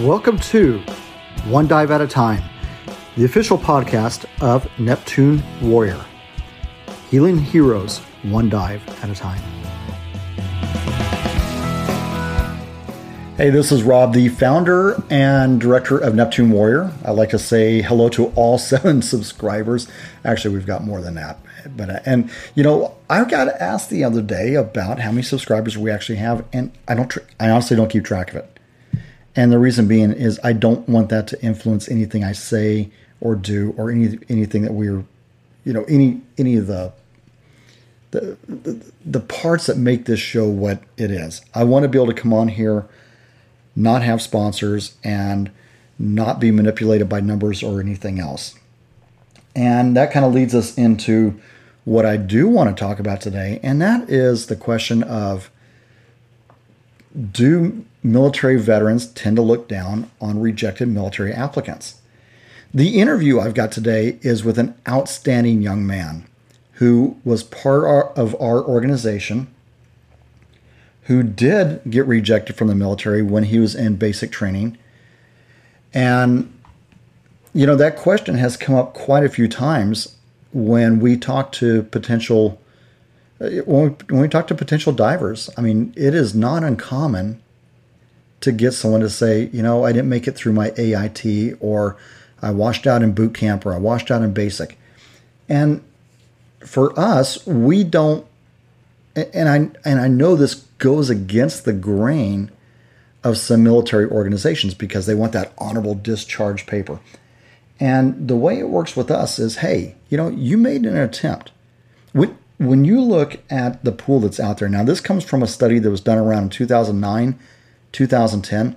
Welcome to One Dive at a Time, the official podcast of Neptune Warrior, healing heroes one dive at a time. Hey, this is Rob, the founder and director of Neptune Warrior. I'd like to say hello to all seven subscribers. Actually, we've got more than that. But uh, and you know, I got asked the other day about how many subscribers we actually have, and I don't. I honestly don't keep track of it. And the reason being is I don't want that to influence anything I say or do or any anything that we're, you know, any any of the the, the, the parts that make this show what it is. I want to be able to come on here, not have sponsors, and not be manipulated by numbers or anything else. And that kind of leads us into what I do want to talk about today, and that is the question of do military veterans tend to look down on rejected military applicants? The interview I've got today is with an outstanding young man who was part of our organization, who did get rejected from the military when he was in basic training. And, you know, that question has come up quite a few times when we talk to potential Uh, when we, when we talk to potential divers, I mean, it is not uncommon to get someone to say, you know, I didn't make it through my AIT, or I washed out in boot camp, or I washed out in basic. And for us, we don't, and I and I know this goes against the grain of some military organizations because they want that honorable discharge paper. And the way it works with us is, hey, you know, you made an attempt. When, when you look at the pool that's out there now, this comes from a study that was done around 2009, 2010.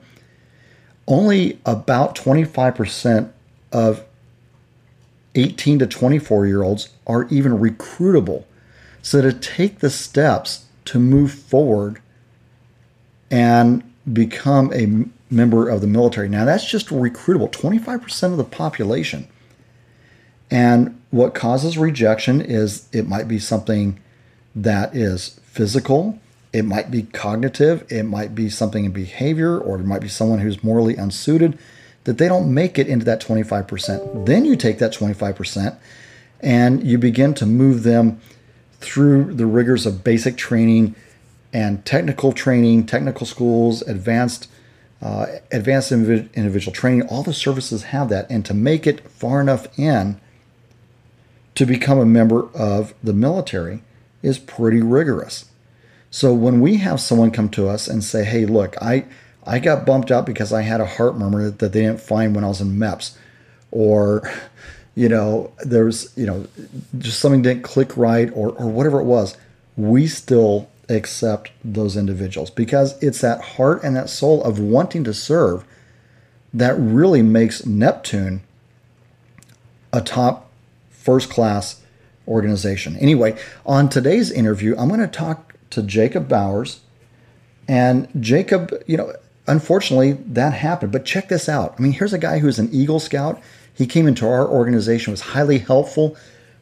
Only about 25% of 18 to 24 year olds are even recruitable. So to take the steps to move forward and become a member of the military. Now that's just recruitable, 25% of the population. And what causes rejection is it might be something that is physical, it might be cognitive, it might be something in behavior, or it might be someone who's morally unsuited that they don't make it into that 25%. Then you take that 25% and you begin to move them through the rigors of basic training and technical training, technical schools, advanced uh, advanced individual training. All the services have that, and to make it far enough in to become a member of the military is pretty rigorous. So when we have someone come to us and say, "Hey, look, I I got bumped out because I had a heart murmur that they didn't find when I was in MEPS," or you know, there's you know, just something didn't click right, or or whatever it was, we still accept those individuals because it's that heart and that soul of wanting to serve that really makes Neptune a top first class organization. Anyway, on today's interview, I'm going to talk to Jakob Bowers. And Jakob, you know, unfortunately, that happened. But check this out. I mean, here's a guy who's an Eagle Scout. He came into our organization, was highly helpful,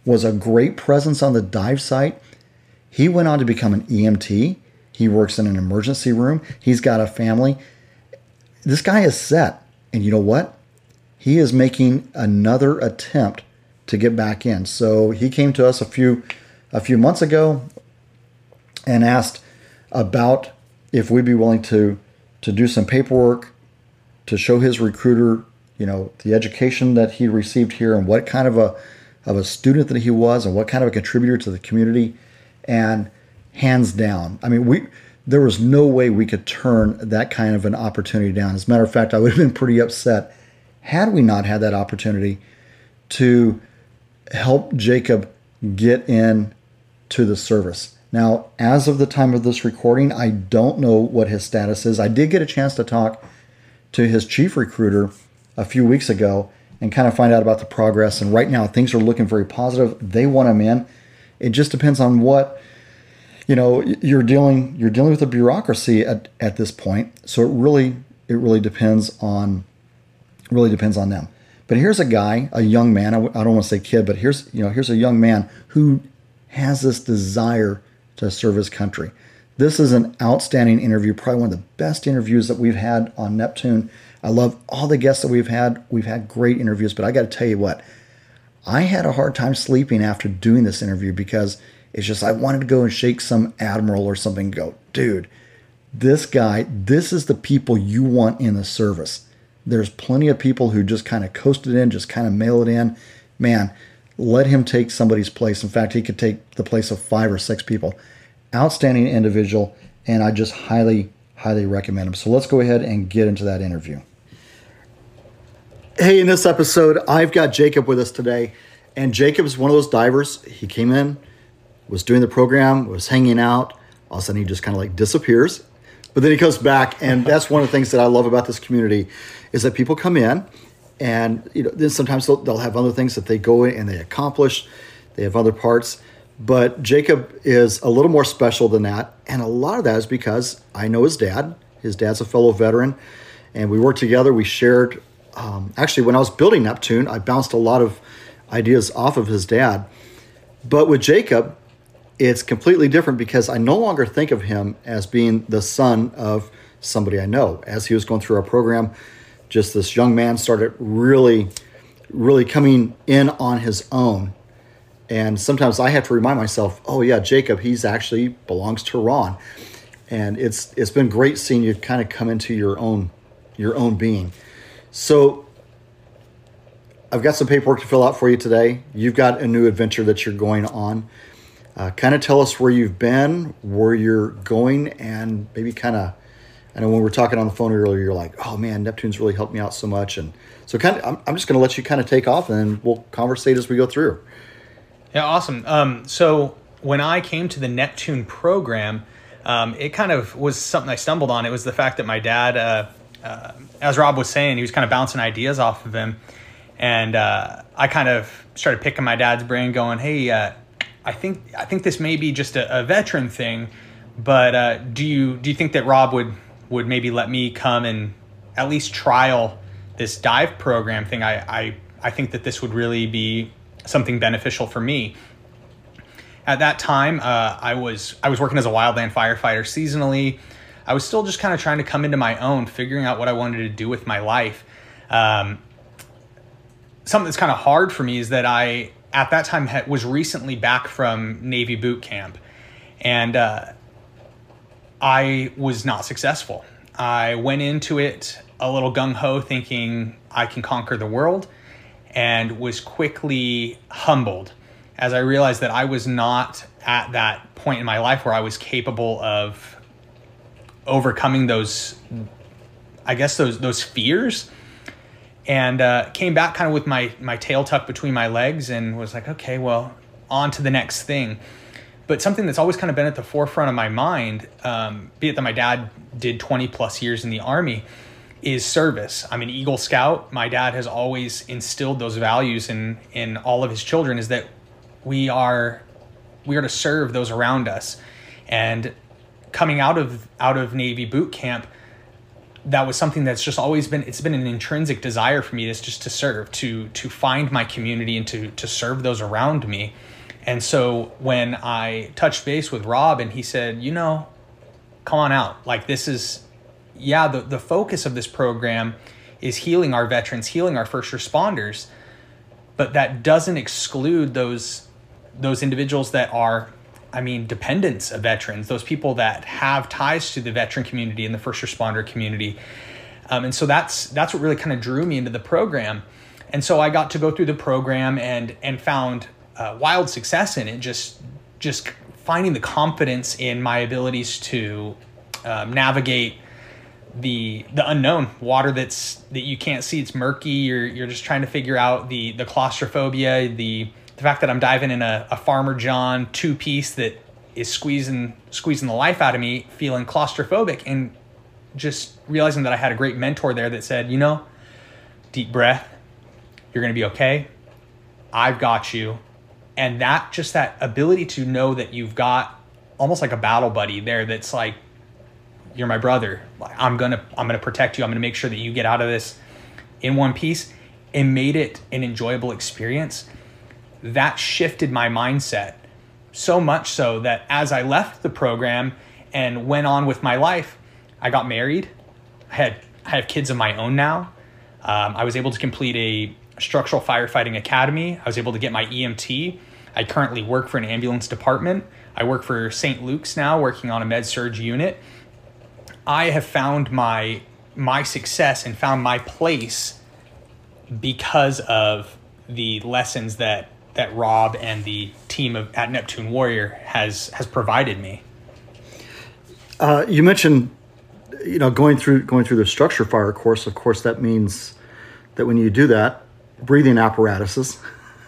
was a great presence on the dive site. He went on to become an EMT. He works in an emergency room. He's got a family. This guy is set. And you know what? He is making another attempt to get back in. So he came to us a few a few months ago and asked about if we'd be willing to to do some paperwork to show his recruiter, you know, the education that he received here and what kind of a of a student that he was and what kind of a contributor to the community. And hands down, I mean, we there was no way we could turn that kind of an opportunity down. As a matter of fact, I would have been pretty upset had we not had that opportunity to help Jakob get in to the service. Now, as of the time of this recording, I don't know what his status is. I did get a chance to talk to his chief recruiter a few weeks ago and kind of find out about the progress. And right now, things are looking very positive. They want him in. It just depends on what you know you're dealing you're dealing with a bureaucracy at, at this point. So it really it really depends on really depends on them. But here's a guy, a young man. I, don't want to say kid, but here's you know here's a young man who has this desire to serve his country. This is an outstanding interview, probably one of the best interviews that we've had on Neptune. I love all the guests that we've had. We've had great interviews, but I got to tell you what, I had a hard time sleeping after doing this interview because it's just I wanted to go and shake some admiral or something go, dude, this guy, this is the people you want in the service. There's plenty of people who just kind of coasted in, just kind of mail it in. Man, let him take somebody's place. In fact, he could take the place of five or six people. Outstanding individual, and I just highly, highly recommend him. So let's go ahead and get into that interview. Hey, in this episode, I've got Jakob with us today. And Jakob is one of those divers. He came in, was doing the program, was hanging out. All of a sudden, he just kind of like disappears. But then he comes back, and that's one of the things that I love about this community is that people come in, and you know, then sometimes they'll, they'll have other things that they go in and they accomplish. They have other parts, but Jakob is a little more special than that, and a lot of that is because I know his dad. His dad's a fellow veteran, and we worked together. We shared. Um, actually, when I was building Neptune, I bounced a lot of ideas off of his dad. But with Jacob, it's completely different because I no longer think of him as being the son of somebody I know. As he was going through our program, just this young man started really, really coming in on his own. And sometimes I have to remind myself, oh yeah, Jakob, he's actually belongs to Ron. And it's it's been great seeing you kind of come into your own your own being. So I've got some paperwork to fill out for you today. You've got a new adventure that you're going on. Uh, kind of tell us where you've been, where you're going, and maybe kind of. Know when we were talking on the phone earlier, you're like, "Oh man, Neptune's really helped me out so much," and so kind of. I'm, I'm just going to let you kind of take off, and we'll conversate as we go through. Yeah, awesome. Um, so when I came to the Neptune program, um, it kind of was something I stumbled on. It was the fact that my dad, uh, uh, as Rob was saying, he was kind of bouncing ideas off of him, and uh, I kind of started picking my dad's brain, going, "Hey, uh, I think I think this may be just a, a veteran thing, but uh, do you do you think that Rob would would maybe let me come and at least trial this dive program thing? I I, I think that this would really be something beneficial for me. At that time, uh, I was I was working as a wildland firefighter seasonally. I was still just kind of trying to come into my own, figuring out what I wanted to do with my life. Um, something that's kind of hard for me is that I at that time was recently back from Navy boot camp, and uh, I was not successful. I went into it a little gung ho, thinking I can conquer the world, and was quickly humbled as I realized that I was not at that point in my life where I was capable of overcoming those, I guess those those fears and uh, came back kind of with my my tail tucked between my legs and was like, okay, well, on to the next thing. But something that's always kind of been at the forefront of my mind, um, be it that my dad did 20 plus years in the army, is service. I'm an Eagle Scout. My dad has always instilled those values in in all of his children. Is that we are we are to serve those around us, and coming out of out of Navy boot camp that was something that's just always been it's been an intrinsic desire for me is just to serve to to find my community and to to serve those around me and so when i touched base with rob and he said you know come on out like this is yeah the, the focus of this program is healing our veterans healing our first responders but that doesn't exclude those those individuals that are I mean, dependents of veterans, those people that have ties to the veteran community and the first responder community. Um, and so that's that's what really kind of drew me into the program. And so I got to go through the program and and found uh, wild success in it. Just just finding the confidence in my abilities to um, navigate the the unknown water that's that you can't see. It's murky. You're you're just trying to figure out the the claustrophobia, the the fact that I'm diving in a, a Farmer John two piece that is squeezing squeezing the life out of me, feeling claustrophobic, and just realizing that I had a great mentor there that said, you know, deep breath, you're gonna be okay. I've got you. And that just that ability to know that you've got almost like a battle buddy there that's like, you're my brother. I'm gonna I'm gonna protect you. I'm gonna make sure that you get out of this in one piece. It made it an enjoyable experience that shifted my mindset so much so that as I left the program and went on with my life. I got married. I had I have kids of my own now. Um, I was able to complete a structural firefighting academy. I was able to get my EMT. I currently work for an ambulance department. I work for St. Luke's now, working on a med surg unit. I have found my my success and found my place because of the lessons that that Rob and the team of at Neptune Warrior has has provided me. Uh, you mentioned, you know, going through going through the structure fire course. Of course, that means that when you do that, breathing apparatuses.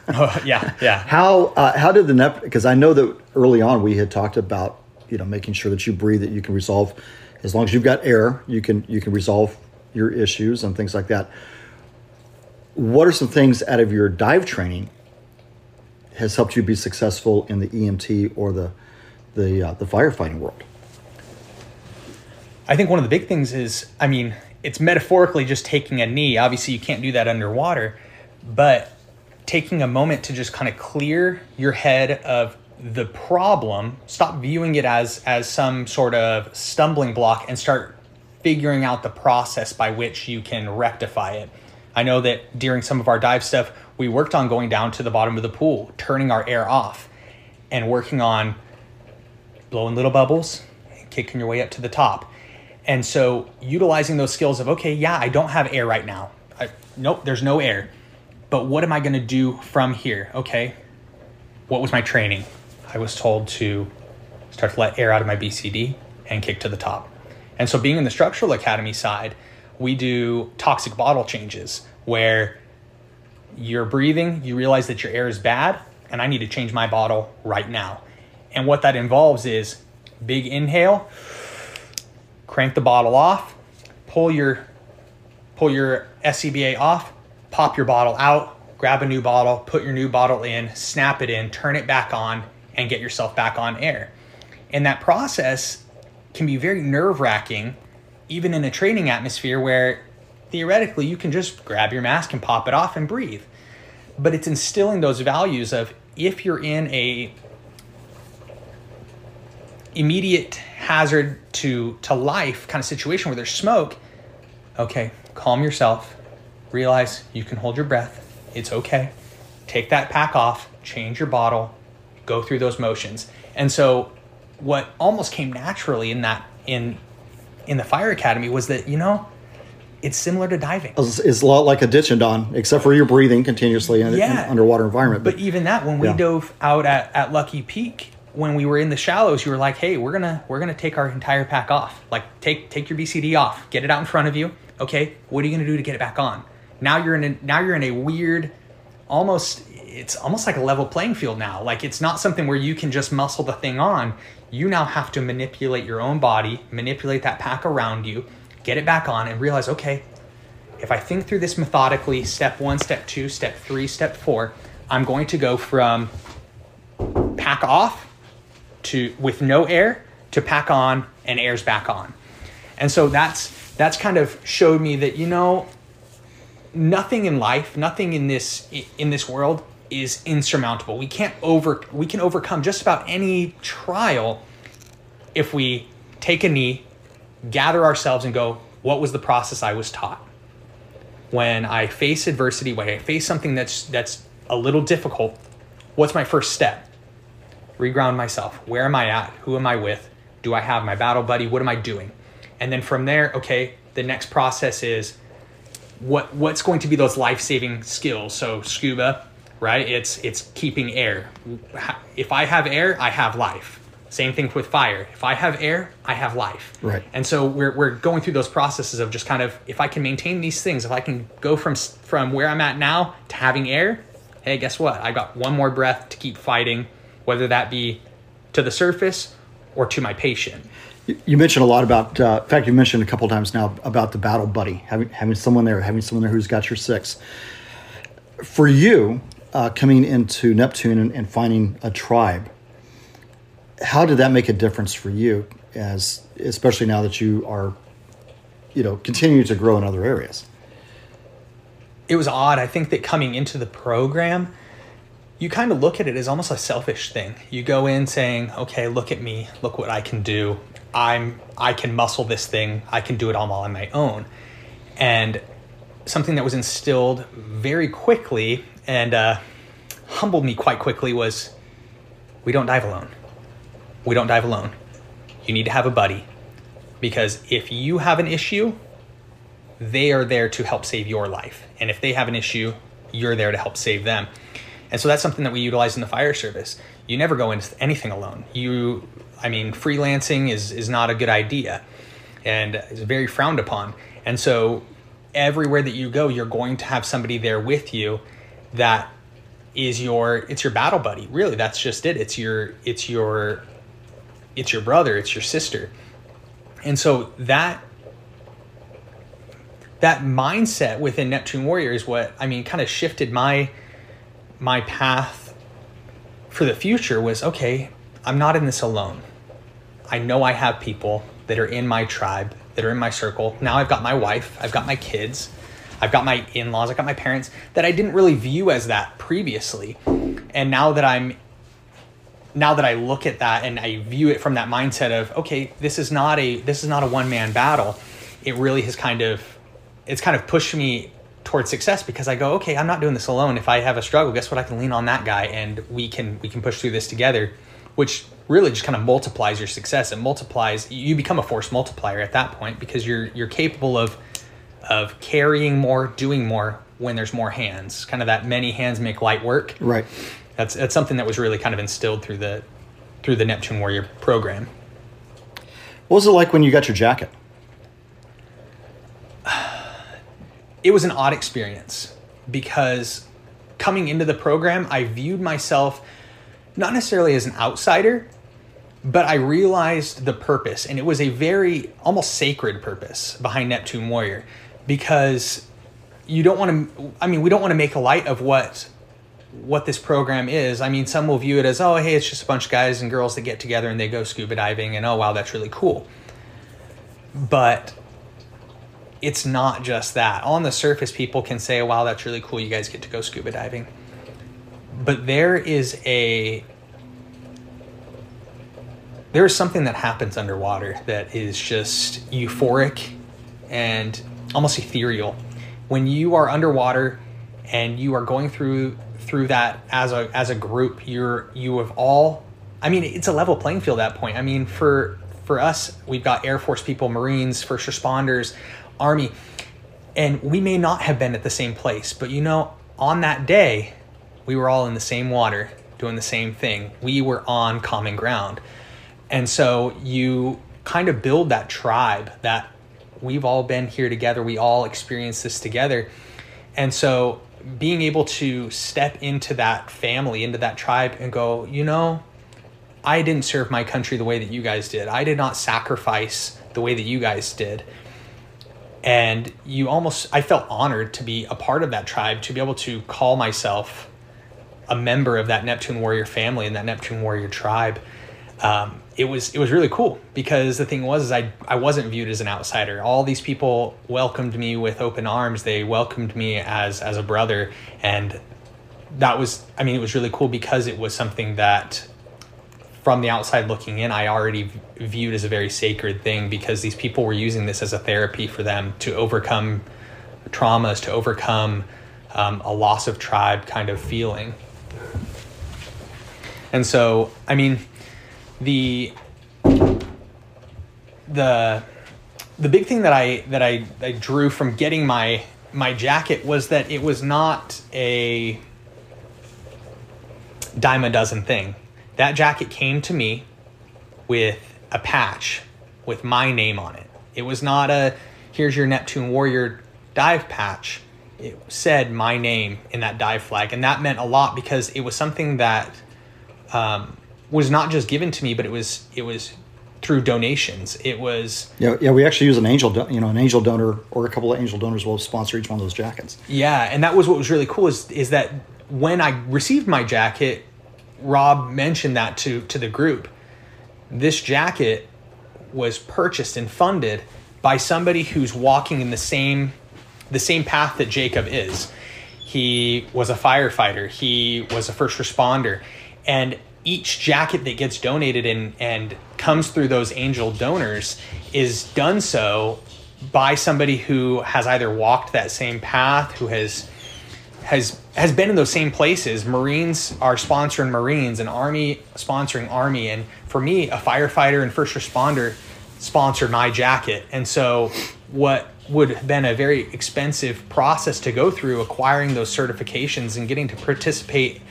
oh, yeah, yeah. How uh, how did the NEP? Because I know that early on we had talked about you know making sure that you breathe that you can resolve as long as you've got air you can you can resolve your issues and things like that. What are some things out of your dive training has helped you be successful in the EMT or the the uh, the firefighting world? I think one of the big things is, I mean, it's metaphorically just taking a knee. Obviously, you can't do that underwater, but taking a moment to just kind of clear your head of the problem, stop viewing it as as some sort of stumbling block and start figuring out the process by which you can rectify it. I know that during some of our dive stuff, we worked on going down to the bottom of the pool, turning our air off, and working on blowing little bubbles, kicking your way up to the top. And so utilizing those skills of, okay, yeah, I don't have air right now. I, nope, there's no air. But what am I going to do from here? Okay, what was my training? I was told to start to let air out of my BCD and kick to the top. And so, being in the structural academy side, we do toxic bottle changes where you're breathing, you realize that your air is bad, and I need to change my bottle right now. And what that involves is big inhale, crank the bottle off, pull your pull your SCBA off, pop your bottle out, grab a new bottle, put your new bottle in, snap it in, turn it back on, and get yourself back on air. And that process can be very nerve wracking, even in a training atmosphere where theoretically you can just grab your mask and pop it off and breathe. But it's instilling those values of if you're in a immediate hazard to to life kind of situation where there's smoke, okay, calm yourself, realize you can hold your breath. It's okay. Take that pack off, change your bottle, go through those motions. And so what almost came naturally in that in in the fire academy was that, you know, it's similar to diving. It's, a lot like a ditch and don, except for you're breathing continuously in Yeah. an underwater environment. But even that, when we Yeah. dove out at, at Lucky Peak, when we were in the shallows, you were like, "Hey, we're gonna we're gonna take our entire pack off. Like, take take your BCD off, get it out in front of you. Okay, what are you gonna do to get it back on? Now you're in a now you're in a weird, almost it's almost like a level playing field now. Like it's not something where you can just muscle the thing on. You now have to manipulate your own body, manipulate that pack around you, get it back on, and realize, okay, if I think through this methodically, step one, step two, step three, step four, I'm going to go from pack off to with no air to pack on and air's back on. And so that's that's kind of showed me that you know nothing in life, nothing in this in this world is insurmountable. We can't over we can overcome just about any trial if we take a knee, gather ourselves and go, what was the process I was taught? When I face adversity, when I face something that's that's a little difficult, what's my first step? Reground myself. Where am I at? Who am I with? Do I have my battle buddy? What am I doing? And then from there, okay, the next process is what what's going to be those life-saving skills? So scuba right? It's it's keeping air. If i have air i have life. Same thing with fire. If i have air i have life. Right. and so we're, we're going through those processes of just kind of if i can maintain these things if i can go from from where i'm at now to having air hey guess what? I got one more breath to keep fighting whether that be to the surface or to my patient You mentioned a lot about. Uh, in fact, you mentioned a couple times now about the battle buddy, having having someone there, having someone there who's got your six. For you, uh, coming into Neptune and, and finding a tribe, how did that make a difference for you? As especially now that you are, you know, continuing to grow in other areas. it was odd. I think that coming into the program, you kind of look at it as almost a selfish thing. You go in saying, okay, look at me, look what I can do. I'm I can muscle this thing. I can do it all on my own. And something that was instilled very quickly and uh, humbled me quite quickly was we don't dive alone. We don't dive alone. You need to have a buddy because if you have an issue, they are there to help save your life. And if they have an issue, you're there to help save them. And so that's something that we utilize in the fire service. You never go into anything alone. You, I mean, freelancing is, is not a good idea and is very frowned upon. And so everywhere that you go, you're going to have somebody there with you that is your it's your battle buddy. Really, that's just it. It's your it's your it's your brother, it's your sister. And so that that mindset within Neptune Warrior is what I mean kind of shifted my my path for the future was okay, I'm not in this alone. I know I have people that are in my tribe, that are in my circle. Now I've got my wife, I've got my kids, I've got my in laws, I've got my parents that I didn't really view as that previously. And now that I'm now that I look at that and I view it from that mindset of okay, this is not a this is not a one man battle. It really has kind of it's kind of pushed me towards success because I go, okay, I'm not doing this alone. If I have a struggle, guess what? I can lean on that guy and we can we can push through this together, which really just kind of multiplies your success. It multiplies you become a force multiplier at that point because you're you're capable of of carrying more, doing more when there's more hands. Kind of that many hands make light work. Right. That's that's something that was really kind of instilled through the through the Neptune Warrior program. What was it like when you got your jacket? It was an odd experience because coming into the program, I viewed myself not necessarily as an outsider, but I realized the purpose, and it was a very almost sacred purpose behind Neptune Warrior because you don't want to, I mean, we don't want to make a light of what what this program is. I mean, some will view it as, oh, hey, it's just a bunch of guys and girls that get together and they go scuba diving, and oh, wow, that's really cool. But it's not just that. On the surface, people can say, wow, that's really cool. You guys get to go scuba diving. But there is a. There is something that happens underwater that is just euphoric and almost ethereal. When you are underwater and you are going through through that as a as a group, you're you have all I mean, it's a level playing field at that point. I mean, for for us, we've got Air Force people, Marines, first responders, army. And we may not have been at the same place, but you know, on that day, we were all in the same water doing the same thing. We were on common ground. And so you kind of build that tribe that we've all been here together, we all experience this together. And so being able to step into that family, into that tribe, and go, you know, I didn't serve my country the way that you guys did. I did not sacrifice the way that you guys did and you almost i felt honored to be a part of that tribe to be able to call myself a member of that neptune warrior family and that neptune warrior tribe. Um, it was it was really cool because the thing was is I, I wasn't viewed as an outsider. All these people welcomed me with open arms. They welcomed me as as a brother. And that was i mean it was really cool because it was something that from the outside looking in, I already viewed as a very sacred thing because these people were using this as a therapy for them to overcome traumas, to overcome um, a loss of tribe kind of feeling. And so, I mean, the the the big thing that I that I, I drew from getting my my jacket was that it was not a dime a dozen thing that jacket came to me with a patch with my name on it. It was not a here's your Neptune Warrior dive patch. It said my name in that dive flag, and that meant a lot because it was something that um, was not just given to me, but it was it was through donations. It was yeah, yeah. We actually use an angel, do- you know, an angel donor or a couple of angel donors will sponsor each one of those jackets. Yeah, and that was what was really cool is is that when I received my jacket, Rob mentioned that to to the group. This jacket was purchased and funded by somebody who's walking in the same the same path that Jakob is. He was a firefighter, he was a first responder, and each jacket that gets donated and and comes through those angel donors is done so by somebody who has either walked that same path, who has has has been in those same places. Marines are sponsoring Marines, and Army sponsoring Army, and for me, a firefighter and first responder sponsored my jacket. And so, what would have been a very expensive process to go through acquiring those certifications and getting to participate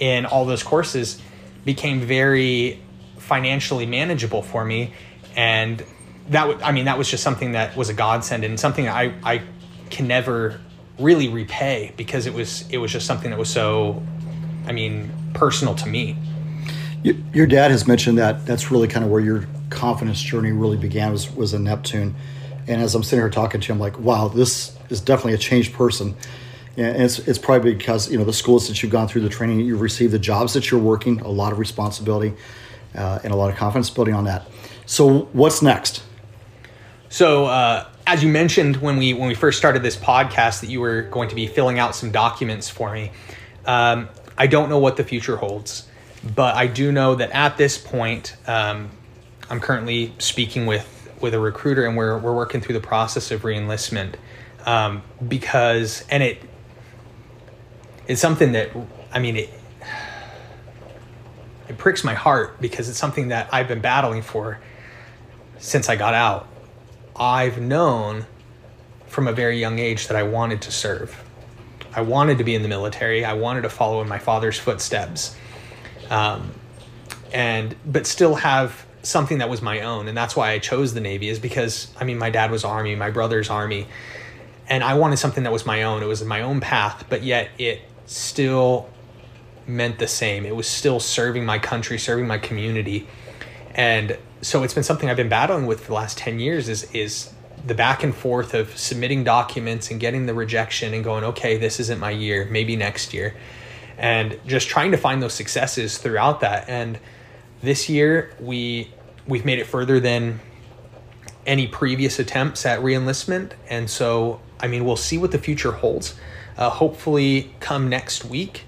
in all those courses became very financially manageable for me and that w- I mean that was just something that was a godsend and something I I can never really repay because it was it was just something that was so I mean personal to me. Your dad has mentioned that that's really kind of where your confidence journey really began was was in Neptune. And as I'm sitting here talking to him, like, wow, this is definitely a changed person. And it's, it's probably because you know the schools that you've gone through, the training that you've received, the jobs that you're working, a lot of responsibility, uh, and a lot of confidence building on that. So what's next? So, uh, as you mentioned when we when we first started this podcast, that you were going to be filling out some documents for me. Um, I don't know what the future holds, but I do know that at this point, um, I'm currently speaking with with a recruiter, and we're we're working through the process of reenlistment um, because, and it it's something that I mean it it pricks my heart because it's something that I've been battling for since I got out I've known from a very young age that I wanted to serve. I wanted to be in the military. I wanted to follow in my father's footsteps, um, and but still have something that was my own. And that's why I chose the Navy. Is because I mean, my dad was Army, my brother's Army, and I wanted something that was my own. It was my own path, but yet it still meant the same. It was still serving my country, serving my community, and so it's been something I've been battling with for the last 10 years is is the back and forth of submitting documents and getting the rejection and going, okay, this isn't my year, maybe next year. And just trying to find those successes throughout that. And this year we we've made it further than any previous attempts at reenlistment. And so I mean we'll see what the future holds. Uh, hopefully come next week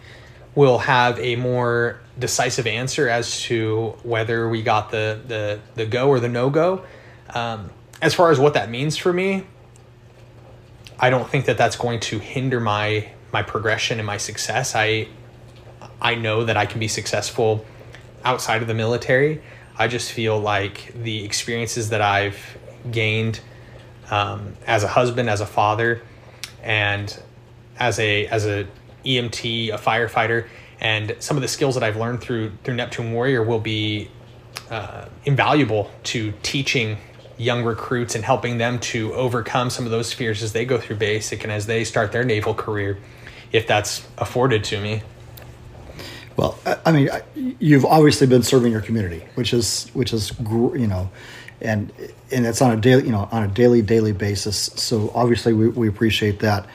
we'll have a more decisive answer as to whether we got the the the go or the no go. Um, as far as what that means for me, I don't think that that's going to hinder my my progression and my success. I I know that I can be successful outside of the military. I just feel like the experiences that I've gained um, as a husband, as a father, and as a as a EMT, a firefighter, and some of the skills that I've learned through through Neptune Warrior will be uh, invaluable to teaching young recruits and helping them to overcome some of those fears as they go through basic and as they start their naval career, if that's afforded to me. Well, I mean, you've obviously been serving your community, which is which is you know, and and it's on a daily you know on a daily daily basis. So obviously we, we appreciate that.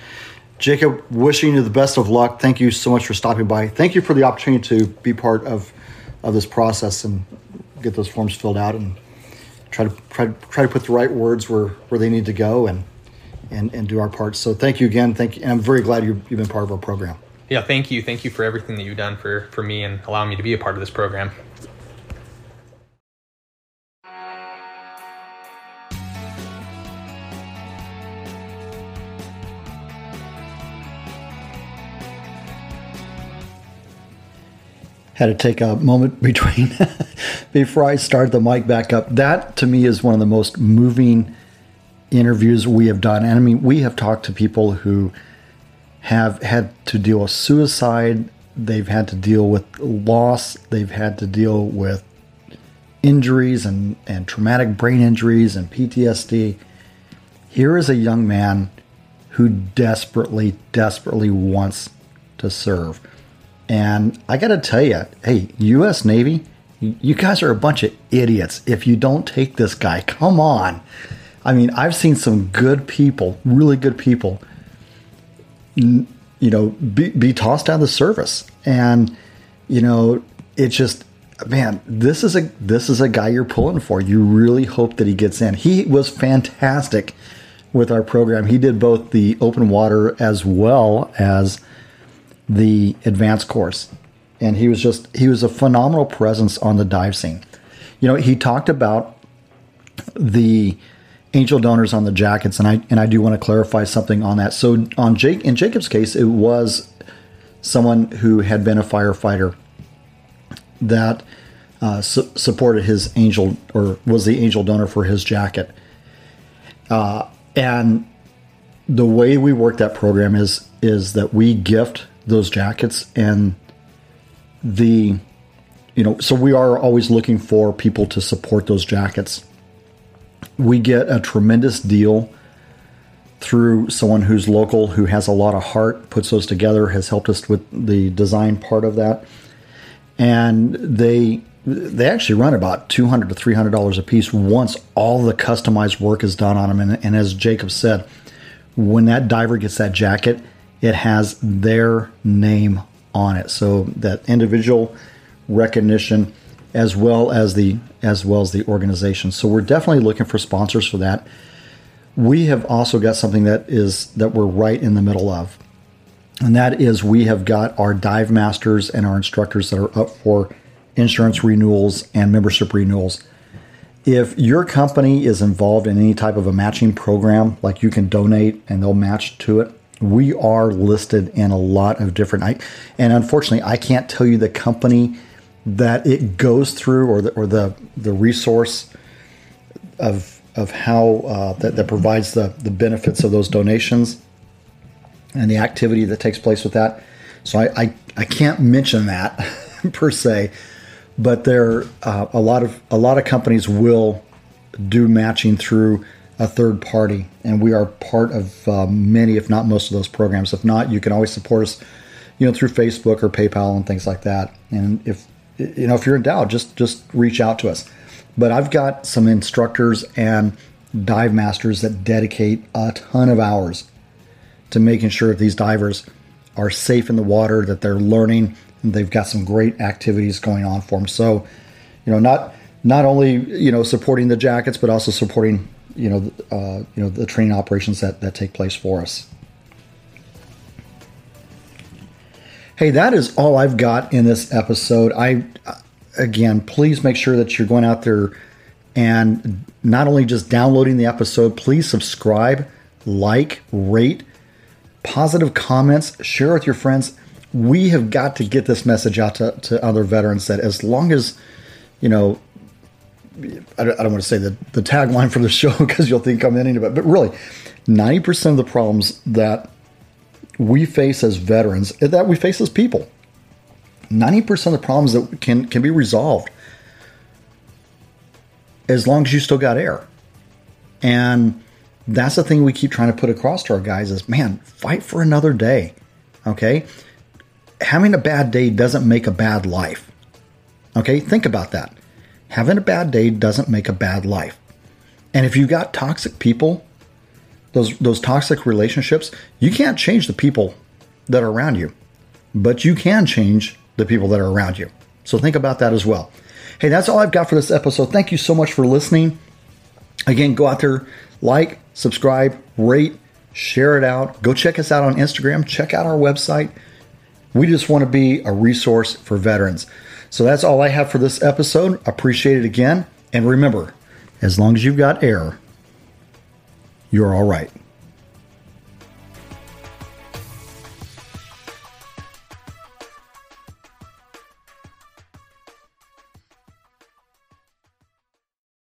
Jakob, wishing you the best of luck. Thank you so much for stopping by. Thank you for the opportunity to be part of of this process and get those forms filled out and try to try, try to put the right words where, where they need to go and, and and do our part. So thank you again. Thank you. And I'm very glad you, you've been part of our program. Yeah, thank you. Thank you for everything that you've done for for me and allowing me to be a part of this program. Had to take a moment between before I start the mic back up. That to me is one of the most moving interviews we have done. And I mean, we have talked to people who have had to deal with suicide, they've had to deal with loss, they've had to deal with injuries and, and traumatic brain injuries and PTSD. Here is a young man who desperately, desperately wants to serve. And I got to tell you, hey, U.S. Navy, you guys are a bunch of idiots if you don't take this guy. Come on. I mean, I've seen some good people, really good people, you know, be, be tossed out of the service. And, you know, it just, man, this is a this is a guy you're pulling for. You really hope that he gets in. He was fantastic with our program. He did both the open water as well as the advanced course. and he was just he was a phenomenal presence on the dive scene. You know, he talked about the angel donors on the jackets, and I and I do want to clarify something on that. So on Jake in Jakob's case, it was someone who had been a firefighter that uh, su- supported his angel or was the angel donor for his jacket. Uh, and the way we work that program is is that we gift those jackets and the you know so we are always looking for people to support those jackets. We get a tremendous deal through someone who's local who has a lot of heart puts those together has helped us with the design part of that. And they they actually run about 200 to 300 dollars a piece once all the customized work is done on them and, and as jakob said when that diver gets that jacket it has their name on it. So that individual recognition as well as the as well as the organization. So we're definitely looking for sponsors for that. We have also got something that is that we're right in the middle of. And that is we have got our dive masters and our instructors that are up for insurance renewals and membership renewals. If your company is involved in any type of a matching program, like you can donate and they'll match to it, we are listed in a lot of different. I, and unfortunately, I can't tell you the company that it goes through or the or the the resource of of how uh, that, that provides the the benefits of those donations and the activity that takes place with that. So I I, I can't mention that per se but there uh, a lot of a lot of companies will do matching through a third party, and we are part of uh, many, if not most of those programs. If not, you can always support us, you know, through Facebook or PayPal and things like that. And if you know if you're in doubt, just just reach out to us. But I've got some instructors and dive masters that dedicate a ton of hours to making sure that these divers are safe in the water, that they're learning and they've got some great activities going on for them. So, you know, not not only you know supporting the jackets, but also supporting you know uh, you know the training operations that that take place for us. Hey, that is all I've got in this episode. I again, please make sure that you're going out there and not only just downloading the episode, please subscribe, like, rate, positive comments, share with your friends we have got to get this message out to, to other veterans that as long as, you know, I don't, want to say the, the tagline for the show because you'll think I'm into it, but really, 90% of the problems that we face as veterans, eh, that we face as people, 90% of the problems that can, can be resolved as long as you still got air. And that's the thing we keep trying to put across to our guys is man, fight for another day. Okay having a bad day doesn't make a bad life. Okay, think about that. Having a bad day doesn't make a bad life. And if you've got toxic people, those those toxic relationships, you can't change the people that are around you, but you can change the people that are around you. So think about that as well. Hey, that's all I've got for this episode. Thank you so much for listening. Again, go out there, like, subscribe, rate, share it out. Go check us out on Instagram. Check out our website we just want to be a resource for veterans. So that's all I have for this episode. Appreciate it again. And remember, as long as you've got air, you're all right.